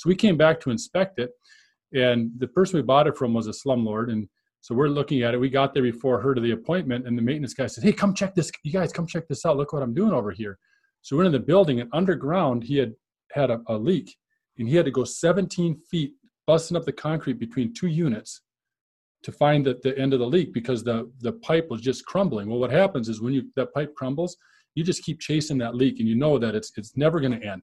So we came back to inspect it, and the person we bought it from was a slumlord, and so we're looking at it. We got there before her to the appointment, and the maintenance guy said, "Hey, come check this. You guys come check this out. Look what I'm doing over here." So we're in the building, and underground he had had a, a leak, and he had to go 17 feet, busting up the concrete between two units to find the, the end of the leak because the the pipe was just crumbling. Well, what happens is when you that pipe crumbles, you just keep chasing that leak, and you know that it's it's never going to end.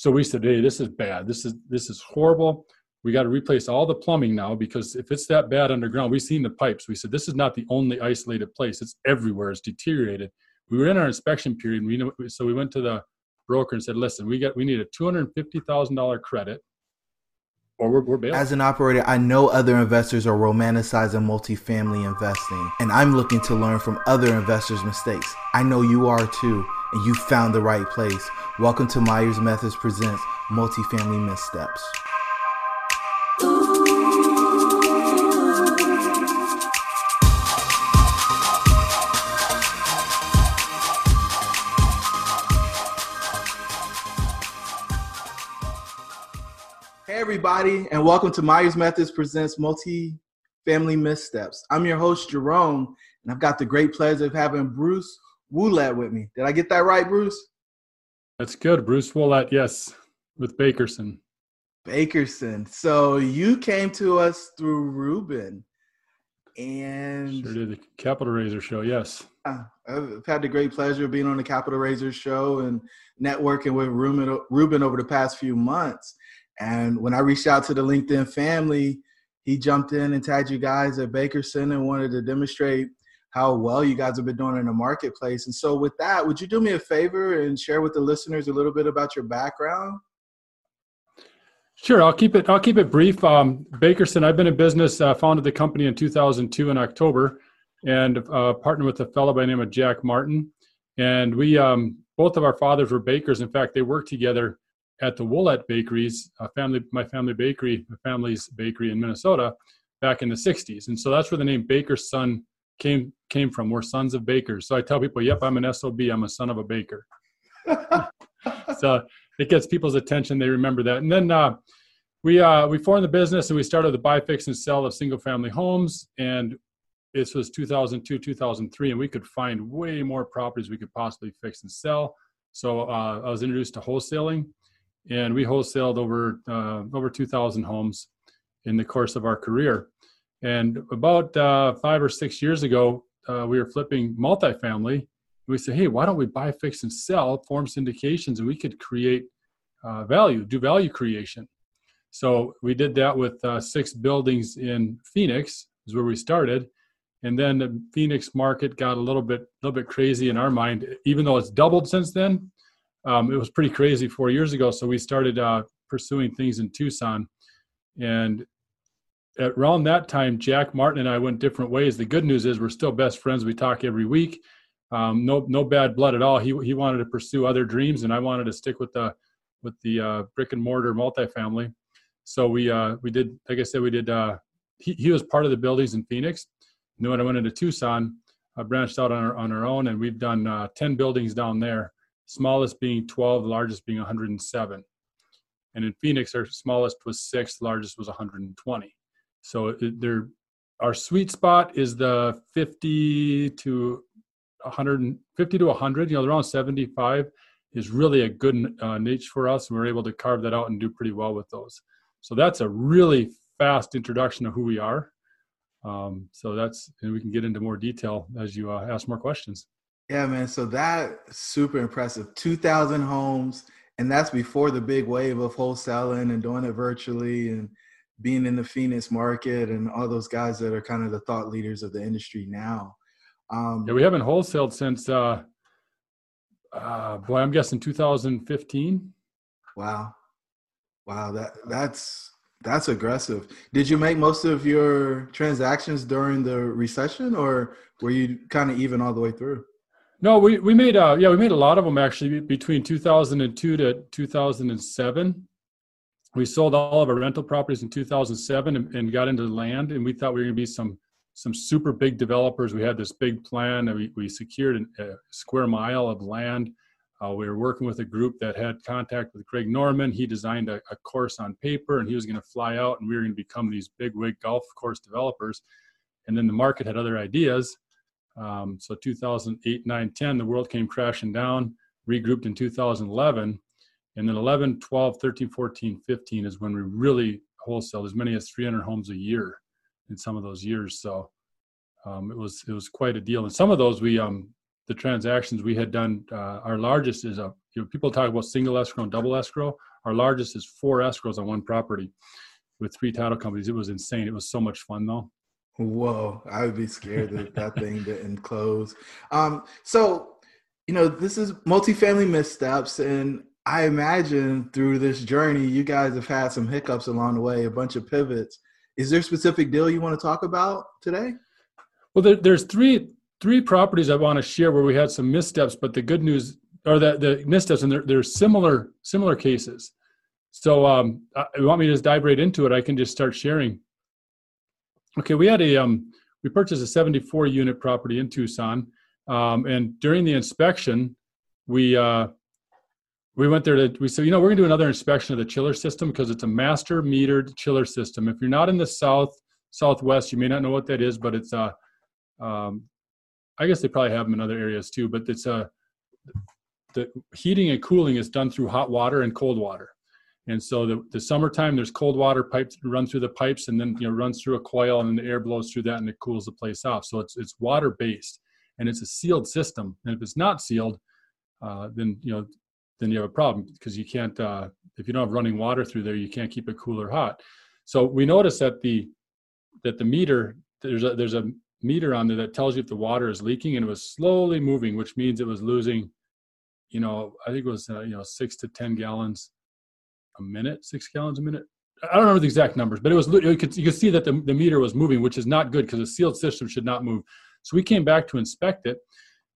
So we said, "Hey, this is bad. This is this is horrible." we got to replace all the plumbing now because if it's that bad underground, we've seen the pipes. We said this is not the only isolated place; it's everywhere. It's deteriorated. We were in our inspection period, we so we went to the broker and said, "Listen, we got we need a two hundred fifty thousand dollar credit, or we're, we're bailing." As an operator, I know other investors are romanticizing multifamily investing, and I'm looking to learn from other investors' mistakes. I know you are too, and you found the right place. Welcome to Myers Methods presents Multifamily Missteps. Hey, everybody, and welcome to Myers Methods Presents Multi-Family Missteps. I'm your host, Jerome, and I've got the great pleasure of having Bruce Woolett with me. Did I get that right, Bruce? That's good. Bruce Woolett, yes, with Bakerson. Bakerson. So you came to us through Ruben. And sure did the Capital Raiser show, yes. I've had the great pleasure of being on the Capital Raiser show and networking with Ruben, Ruben over the past few months. And when I reached out to the LinkedIn family, he jumped in and tagged you guys at Bakerson and wanted to demonstrate how well you guys have been doing in the marketplace. And so, with that, would you do me a favor and share with the listeners a little bit about your background? Sure, I'll keep it. I'll keep it brief. Um, Bakerson, I've been in business. Uh, founded the company in 2002 in October, and uh, partnered with a fellow by the name of Jack Martin. And we, um, both of our fathers were bakers. In fact, they worked together at the Woolett Bakeries, family, my family bakery, my family's bakery in Minnesota, back in the '60s, and so that's where the name Baker's Son came came from. We're sons of bakers. So I tell people, "Yep, I'm an SOB. I'm a son of a baker." so it gets people's attention. They remember that, and then uh, we uh, we formed the business and we started the buy, fix, and sell of single family homes. And this was 2002, 2003, and we could find way more properties we could possibly fix and sell. So uh, I was introduced to wholesaling and we wholesaled over uh, over 2,000 homes in the course of our career. And about uh, five or six years ago, uh, we were flipping multifamily. We said, "Hey, why don't we buy, fix, and sell, form syndications, and we could create uh, value, do value creation." So we did that with uh, six buildings in Phoenix, is where we started. And then the Phoenix market got a little bit, little bit crazy in our mind. Even though it's doubled since then, um, it was pretty crazy four years ago. So we started uh, pursuing things in Tucson, and at around that time, Jack Martin and I went different ways. The good news is we're still best friends. We talk every week. Um, no, no bad blood at all. He he wanted to pursue other dreams, and I wanted to stick with the with the uh, brick and mortar multifamily. So we uh, we did, like I said, we did. Uh, he he was part of the buildings in Phoenix. And then when I went into Tucson, I branched out on our on our own, and we've done uh, ten buildings down there smallest being 12, largest being 107. And in Phoenix, our smallest was six, largest was 120. So there, our sweet spot is the 50 to 150 to 100. You know, around 75 is really a good uh, niche for us, and we're able to carve that out and do pretty well with those. So that's a really fast introduction of who we are. Um, so that's, and we can get into more detail as you uh, ask more questions. Yeah, man. So that super impressive. 2,000 homes, and that's before the big wave of wholesaling and doing it virtually and being in the Phoenix market and all those guys that are kind of the thought leaders of the industry now. Um, yeah, we haven't wholesaled since, uh, uh, boy, I'm guessing 2015. Wow, wow, that that's that's aggressive. Did you make most of your transactions during the recession, or were you kind of even all the way through? No, we, we made uh yeah we made a lot of them actually between 2002 to 2007. We sold all of our rental properties in 2007 and, and got into land, and we thought we were going to be some some super big developers. We had this big plan, and we, we secured a square mile of land Uh, we were working with a group that had contact with Greg Norman. He designed a, a course on paper, and he was going to fly out, and we were going to become these big wig golf course developers. And then the market had other ideas. Um, so 2008, 9, 10, the world came crashing down. Regrouped in 2011, and then 11, 12, 13, 14, 15 is when we really wholesale as many as 300 homes a year in some of those years. So um, it was it was quite a deal. And some of those we um, the transactions we had done. Uh, our largest is a you know people talk about single escrow and double escrow. Our largest is four escrows on one property with three title companies. It was insane. It was so much fun though. Whoa, I would be scared that that thing didn't close. Um, so, you know, this is multifamily missteps, and I imagine through this journey, you guys have had some hiccups along the way, a bunch of pivots. Is there a specific deal you want to talk about today? Well, there, there's three three properties I want to share where we had some missteps, but the good news or the the missteps, and they're, they're similar similar cases. So, um, you want me to just dive right into it? I can just start sharing. Okay, we had a um, we purchased a 74 unit property in Tucson, um, and during the inspection, we uh, we went there to we said you know we're gonna do another inspection of the chiller system because it's a master metered chiller system. If you're not in the south southwest, you may not know what that is, but it's a uh, um, I guess they probably have them in other areas too, but it's a uh, the heating and cooling is done through hot water and cold water. And so the, the summertime, there's cold water pipes run through the pipes and then you know runs through a coil and then the air blows through that and it cools the place off. So it's it's water based and it's a sealed system. And if it's not sealed, uh, then you know then you have a problem because you can't uh, if you don't have running water through there, you can't keep it cool or hot. So we noticed that the that the meter there's a there's a meter on there that tells you if the water is leaking and it was slowly moving, which means it was losing, you know, I think it was uh, you know six to ten gallons a minute, six gallons a minute. I don't remember the exact numbers, but it was you could, you could see that the, the meter was moving, which is not good because a sealed system should not move. So we came back to inspect it,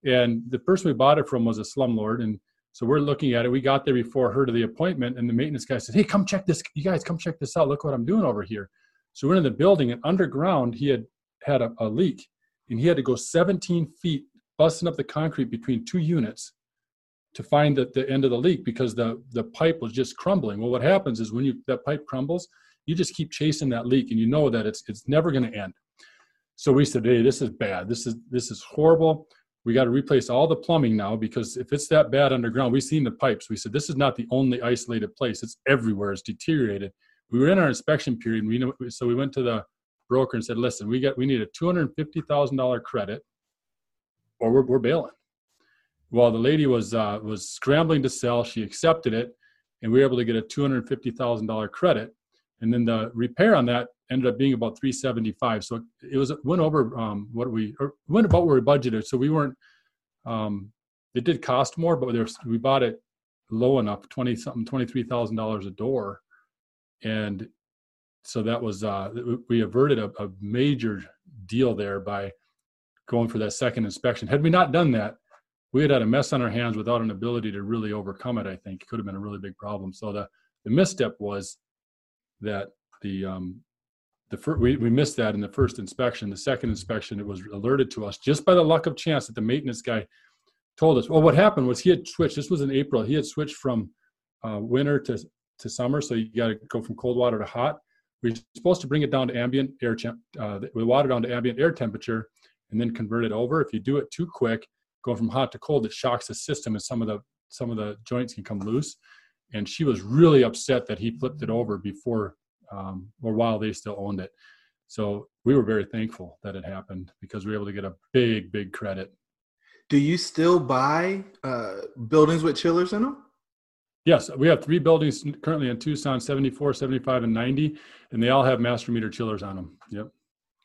and the person we bought it from was a slumlord, and so we're looking at it. We got there before her to the appointment, and the maintenance guy said, "Hey, come check this. You guys come check this out. Look what I'm doing over here." So we're in the building, and underground he had had a, a leak, and he had to go 17 feet, busting up the concrete between two units to find the, the end of the leak because the, the pipe was just crumbling. Well, what happens is when you that pipe crumbles, you just keep chasing that leak and you know that it's it's never going to end. So we said, hey, this is bad. This is this is horrible. We got to replace all the plumbing now because if it's that bad underground, we've seen the pipes. We said this is not the only isolated place. It's everywhere. It's deteriorated. We were in our inspection period. We know, so we went to the broker and said, listen, we got we need a two hundred fifty thousand dollar credit, or we're, we're bailing. Well, the lady was uh, was scrambling to sell. She accepted it, and we were able to get a two hundred fifty thousand dollar credit. And then the repair on that ended up being about three seventy five. So it was went over um, what we or went about where we budgeted. So we weren't. Um, it did cost more, but was, we bought it low enough twenty something twenty three thousand dollars a door, and so that was uh, we averted a, a major deal there by going for that second inspection. Had we not done that, we had had a mess on our hands without an ability to really overcome it. I think it could have been a really big problem. So the the misstep was that the um, the first, we, we missed that in the first inspection. The second inspection, it was alerted to us just by the luck of chance that the maintenance guy told us. Well, what happened was he had switched. This was in April. He had switched from uh, winter to to summer, so you got to go from cold water to hot. We are supposed to bring it down to ambient air temp, uh, the water down to ambient air temperature, and then convert it over. If you do it too quick, going from hot to cold, it shocks the system and some of the some of the joints can come loose. And she was really upset that he flipped it over before um, or while they still owned it. So we were very thankful that it happened because we were able to get a big, big credit. Do you still buy uh, buildings with chillers in them? Yes, we have three buildings currently in Tucson 74, 75, and 90, and they all have master meter chillers on them. Yep.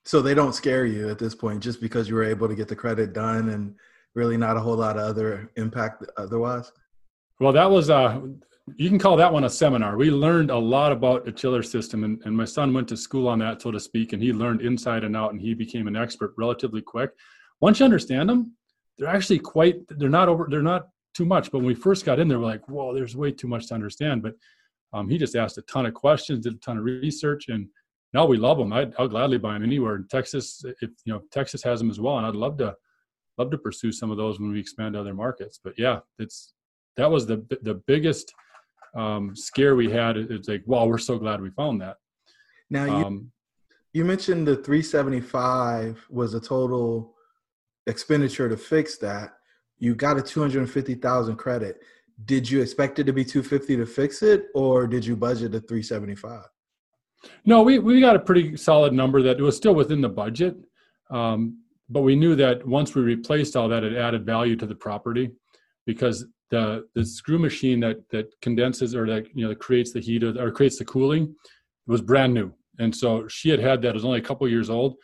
So they don't scare you at this point just because you were able to get the credit done and really not a whole lot of other impact otherwise? Well, that was uh you can call that one a seminar. We learned a lot about a chiller system, and, and my son went to school on that, so to speak, and he learned inside and out, and he became an expert relatively quick. Once you understand them, they're actually quite they're not over they're not too much. But when we first got in there, we're like, whoa, there's way too much to understand. But um, he just asked a ton of questions, did a ton of research, and now we love them. I'd, I'll gladly buy them anywhere in Texas. If you know Texas has them as well, and I'd love to love to pursue some of those when we expand to other markets. But yeah, it's that was the the biggest um, scare we had. It's like, wow, we're so glad we found that. Now you um, you mentioned the 375 was a total expenditure to fix that. You got a 250,000 credit. Did you expect it to be 250 to fix it, or did you budget the 375? No, we we got a pretty solid number that it was still within the budget. Um, but we knew that once we replaced all that, it added value to the property because the the screw machine that that condenses or that you know that creates the heat or, or creates the cooling was brand new, and so she had had that. It was only a couple years old,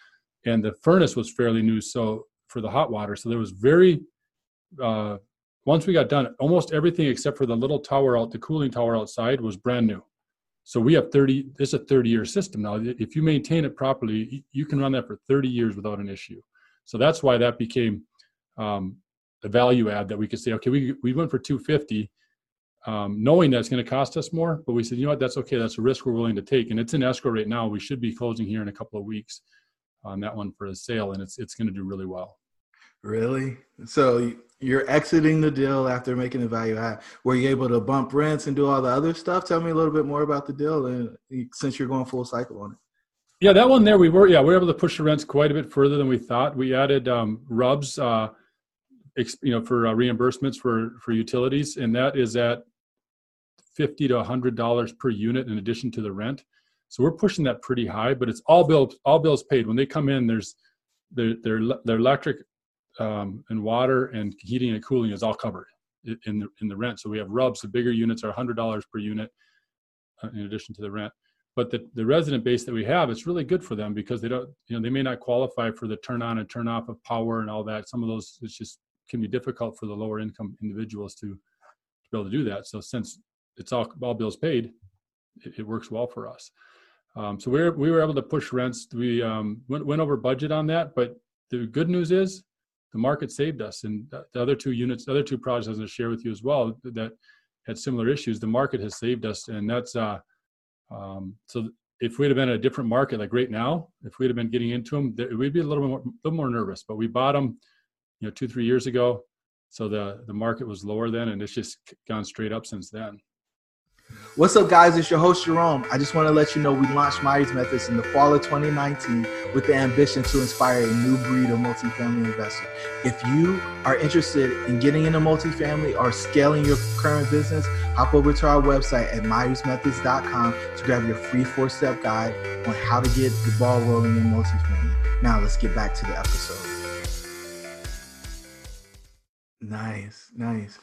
and the furnace was fairly new. So for the hot water, so there was very uh, once we got done, almost everything except for the little tower out, the cooling tower outside, was brand new. So we have 30. This is a 30 year system now. If you maintain it properly, you can run that for 30 years without an issue. So that's why that became um, the value add that we could say, okay, we, we went for 250, um, knowing that's going to cost us more, but we said, you know what, that's okay. That's a risk we're willing to take. And it's in escrow right now. We should be closing here in a couple of weeks on that one for a sale, and it's it's going to do really well. Really? So you're exiting the deal after making the value add. Were you able to bump rents and do all the other stuff? Tell me a little bit more about the deal, and since you're going full cycle on it. Yeah, that one there, we were yeah we were able to push the rents quite a bit further than we thought. We added um, RUBS, uh, you know, for uh, reimbursements for for utilities, and that is at fifty to hundred dollars per unit in addition to the rent. So we're pushing that pretty high, but it's all bills all bills paid when they come in. There's their their their electric um, and water and heating and cooling is all covered in the in the rent. So we have RUBS. The bigger units are hundred dollars per unit uh, in addition to the rent but the, the resident base that we have it's really good for them because they don't you know they may not qualify for the turn on and turn off of power and all that some of those it's just can be difficult for the lower income individuals to, to be able to do that. So since it's all all bills paid it, it works well for us. Um, so we were, we were able to push rents. We um, went, went over budget on that but the good news is the market saved us. And the other two units the other two projects i was going to share with you as well that had similar issues the market has saved us. And that's uh, um, so if we'd have been a different market, like right now, if we'd have been getting into them, we'd be a little more, little more nervous. But we bought them, you know, two three years ago, so the the market was lower then, and it's just gone straight up since then. What's up, guys? It's your host, Jerome. I just want to let you know we launched Myers Methods in the fall of 2019 with the ambition to inspire a new breed of multifamily investor. If you are interested in getting into multifamily or scaling your current business, hop over to our website at myersmethods.com to grab your free four step guide on how to get the ball rolling in multifamily. Now, let's get back to the episode. Nice, nice.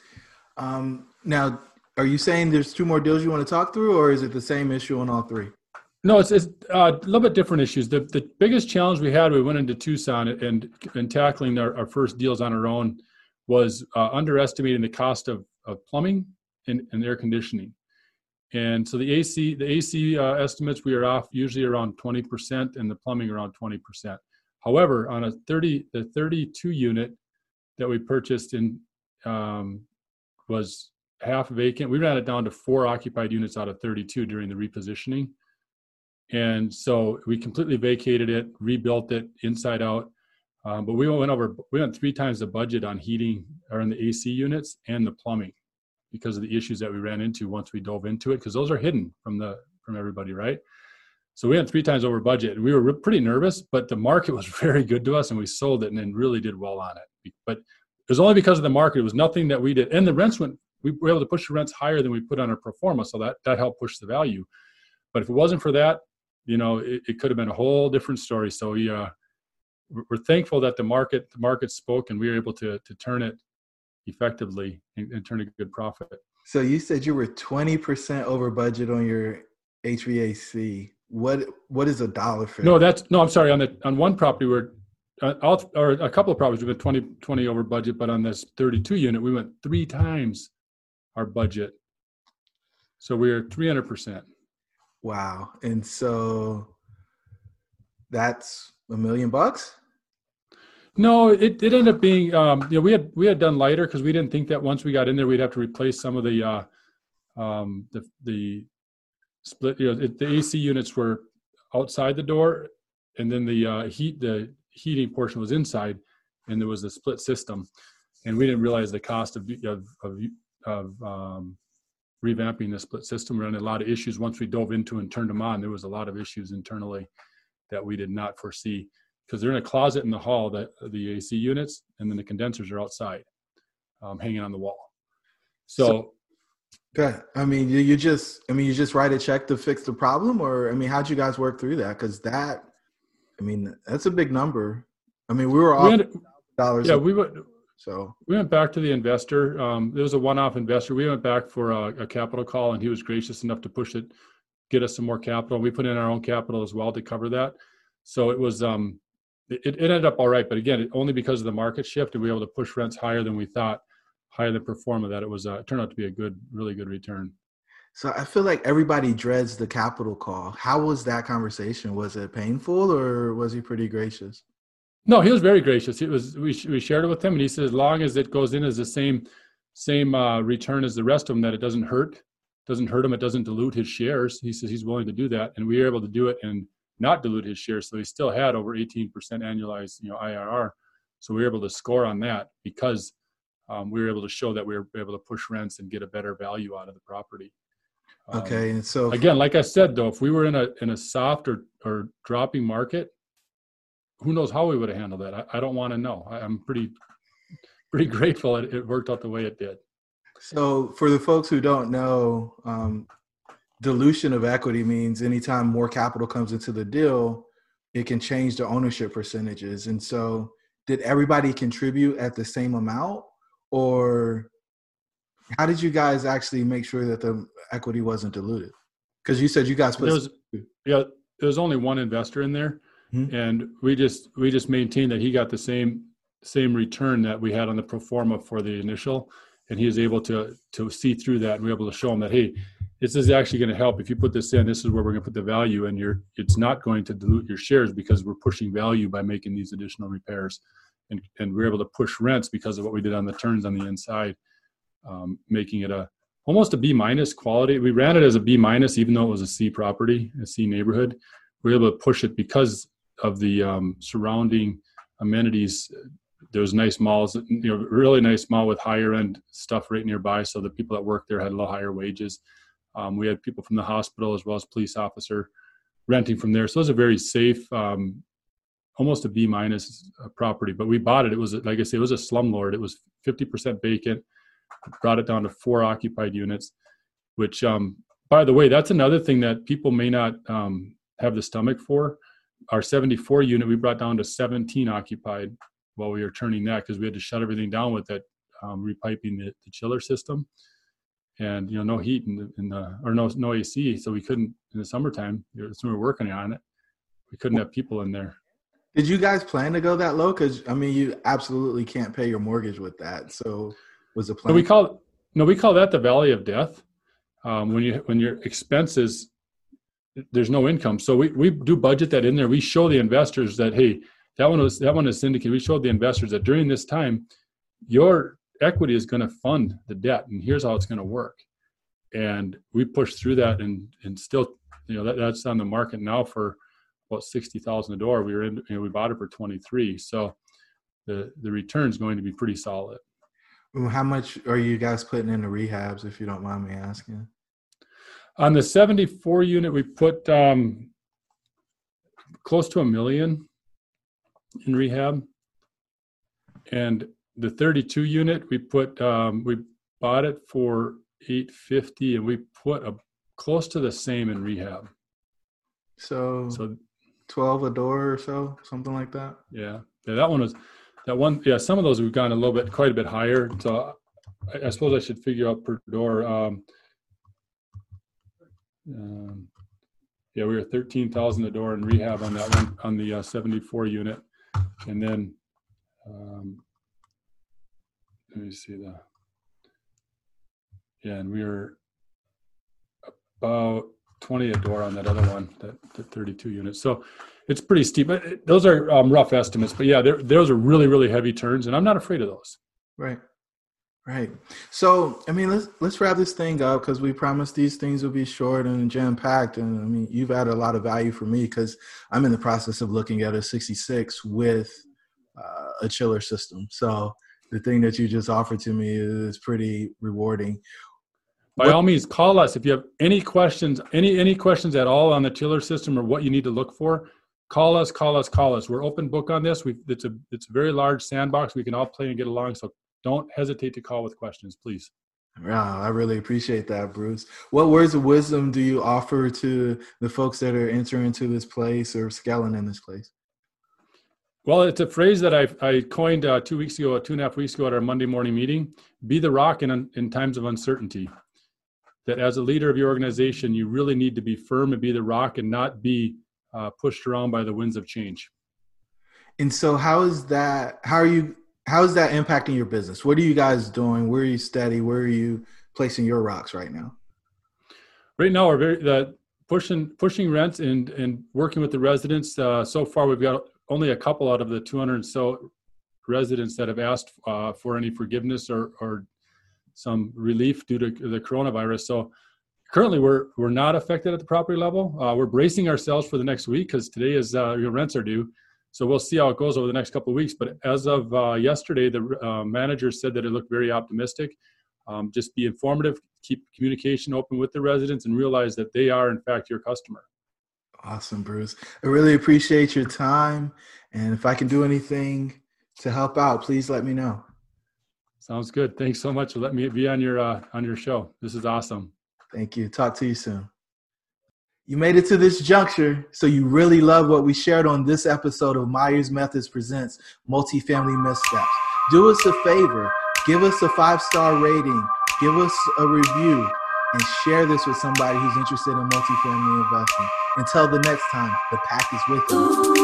Um, now, are you saying there's two more deals you want to talk through, or is it the same issue on all three? No, it's, it's uh, a little bit different issues. The, the biggest challenge we had, we went into Tucson and, and tackling our, our first deals on our own was uh, underestimating the cost of, of plumbing and, and air conditioning. And so the AC, the AC uh, estimates, we are off usually around 20% and the plumbing around 20%. However, on a 30, the 32 unit that we purchased in um, was half vacant. We ran it down to four occupied units out of 32 during the repositioning. And so we completely vacated it, rebuilt it inside out. Um, but we went over, we went three times the budget on heating or in the AC units and the plumbing because of the issues that we ran into once we dove into it, because those are hidden from the from everybody, right? So we went three times over budget. We were pretty nervous, but the market was very good to us, and we sold it and then really did well on it. But it was only because of the market. It was nothing that we did, and the rents went we were able to push the rents higher than we put on our pro forma, so that that helped push the value. But if it wasn't for that, you know, it, it could have been a whole different story. So we uh, we're thankful that the market the market spoke and we were able to to turn it effectively and, and turn a good profit. So you said you were twenty percent over budget on your HVAC. What what is a dollar for? No, that's no. I'm sorry. On the on one property, we're uh, all, or a couple of properties we went 20 20 over budget, but on this 32 unit, we went three times our budget. So we are 300%. Wow. And so that's a million bucks? No, it, it ended up being, um, you know, we had, we had done lighter cause we didn't think that once we got in there, we'd have to replace some of the, uh, um, the, the split, you know, it, the AC units were outside the door and then the, uh, heat, the heating portion was inside and there was a split system and we didn't realize the cost of, of, of of um, revamping the split system. We ran a lot of issues once we dove into and turned them on. There was a lot of issues internally that we did not foresee because they're in a closet in the hall, that the AC units, and then the condensers are outside, um, hanging on the wall. So, okay. I mean, you, you just, I mean, you just write a check to fix the problem, or I mean, how'd you guys work through that? Because that, I mean, that's a big number. I mean, we were all dollars. Yeah, we went. So we went back to the investor. Um, there was a one-off investor. We went back for a, a capital call, and he was gracious enough to push it, get us some more capital. We put in our own capital as well to cover that. So it was um, it, it ended up all right. But again, only because of the market shift, and we were able to push rents higher than we thought, higher than pro forma. That it was uh, it turned out to be a good, really good return. So I feel like everybody dreads the capital call. How was that conversation? Was it painful, or was he pretty gracious? No, he was very gracious. It was we we shared it with him, and he said as long as it goes in as the same same uh, return as the rest of them, that it doesn't hurt, doesn't hurt him, it doesn't dilute his shares. He says he's willing to do that, and we were able to do it and not dilute his shares. So he still had over 18% annualized, you know, IRR. So we were able to score on that because um, we were able to show that we were able to push rents and get a better value out of the property. Um, okay, and so again, like I said, though, if we were in a in a soft or or dropping market, who knows how we would have handled that? I, I don't want to know. I, am pretty pretty grateful it, it, worked out the way it did. So, for the folks who don't know, um, dilution of equity means anytime more capital comes into the deal, it can change the ownership percentages. And so, did everybody contribute at the same amount, or how did you guys actually make sure that the equity wasn't diluted? Because you said you guys put. There was, yeah, there was only one investor in there Mm-hmm. And we just we just maintained that he got the same same return that we had on the pro forma for the initial, and he was able to to see through that, and we were able to show him that hey, this is actually going to help if you put this in. This is where we're going to put the value, and you're it's not going to dilute your shares because we're pushing value by making these additional repairs, and and we're able to push rents because of what we did on the turns on the inside, um, making it a almost a B minus quality. We ran it as a B minus, even though it was a C property, a C neighborhood. We were able to push it because of the um, surrounding amenities. There's nice malls, you know, really nice mall with higher end stuff right nearby. So the people that work there had a little higher wages. Um, we had people from the hospital as well as police officer renting from there. So it was a very safe, um, almost a B minus uh, property. But we bought it. It was like I say, it was a slumlord. It was 50% vacant. Brought it down to four occupied units, which, um, by the way, that's another thing that people may not um, have the stomach for our 74 unit we brought down to 17 occupied while we were turning that because we had to shut everything down with that um, repiping the, the, chiller system and you know no heat in the, in the or no no AC so we couldn't in the summertime so we were working on it we couldn't have people in there did you guys plan to go that low because I mean you absolutely can't pay your mortgage with that so was the plan so we call no we call that the valley of death um, when you when your expenses there's no income. So we, we do budget that in there. We show the investors that hey, that one was that one is syndicated. We showed the investors that during this time, your equity is going to fund the debt, and here's how it's going to work. And we push through that, and and still, you know, that, that's on the market now for about sixty thousand a door. We were in, you know, we bought it for twenty three. So the the return is going to be pretty solid. How much are you guys putting into rehabs, if you don't mind me asking? On the 74 unit, we put um, close to a million in rehab. And the 32 unit, we put um, we bought it for 850 and we put a close to the same in rehab. So, so 12 a door or so, something like that. Yeah. Yeah, that one was that one. Yeah, some of those we've gone a little bit, quite a bit higher. So I, I suppose I should figure out per door. Um, um, yeah, we were 13,000 a door in rehab on that one, on the uh, 74 unit. And then, um, let me see the, yeah, and we were about 20 a door on that other one, that, that 32 units. So it's pretty steep. Those are um, rough estimates. But yeah, those are really, really heavy turns, and I'm not afraid of those. Right. Right. So, I mean, let's let's wrap this thing up because we promised these things will be short and jam packed. And I mean, you've added a lot of value for me because I'm in the process of looking at a 66 with uh, a chiller system. So the thing that you just offered to me is pretty rewarding. By all means, call us if you have any questions, any any questions at all on the chiller system or what you need to look for. Call us, call us, call us. We're open book on this. We it's a it's a very large sandbox. We can all play and get along. So don't hesitate to call with questions, please. Wow, I really appreciate that, Bruce. What words of wisdom do you offer to the folks that are entering into this place or scaling in this place? Well, it's a phrase that I, I coined uh, two weeks ago, two and a half weeks ago at our Monday morning meeting. Be the rock in, in times of uncertainty. That as a leader of your organization, you really need to be firm and be the rock and not be uh, pushed around by the winds of change. And so, how is that? How are you? How is that impacting your business? What are you guys doing? Where are you steady? Where are you placing your rocks right now? Right now, we're very the pushing pushing rents and and working with the residents. Uh, so far, we've got only a couple out of the 200 so residents that have asked uh, for any forgiveness or, or some relief due to the coronavirus. So currently we're we're not affected at the property level. Uh, we're bracing ourselves for the next week because today is uh, your rents are due. So we'll see how it goes over the next couple of weeks. But as of uh, yesterday, the uh, manager said that it looked very optimistic. Um, just be informative, keep communication open with the residents, and realize that they are in fact your customer. Awesome, Bruce. I really appreciate your time. And if I can do anything to help out, please let me know. Sounds good. Thanks so much for letting me be on your uh, on your show. This is awesome. Thank you. Talk to you soon. You made it to this juncture, so you really love what we shared on this episode of Myers Methods Presents Multifamily Missteps. Do us a favor, give us a five star rating, give us a review, and share this with somebody who's interested in multifamily investing. Until the next time, the pack is with you.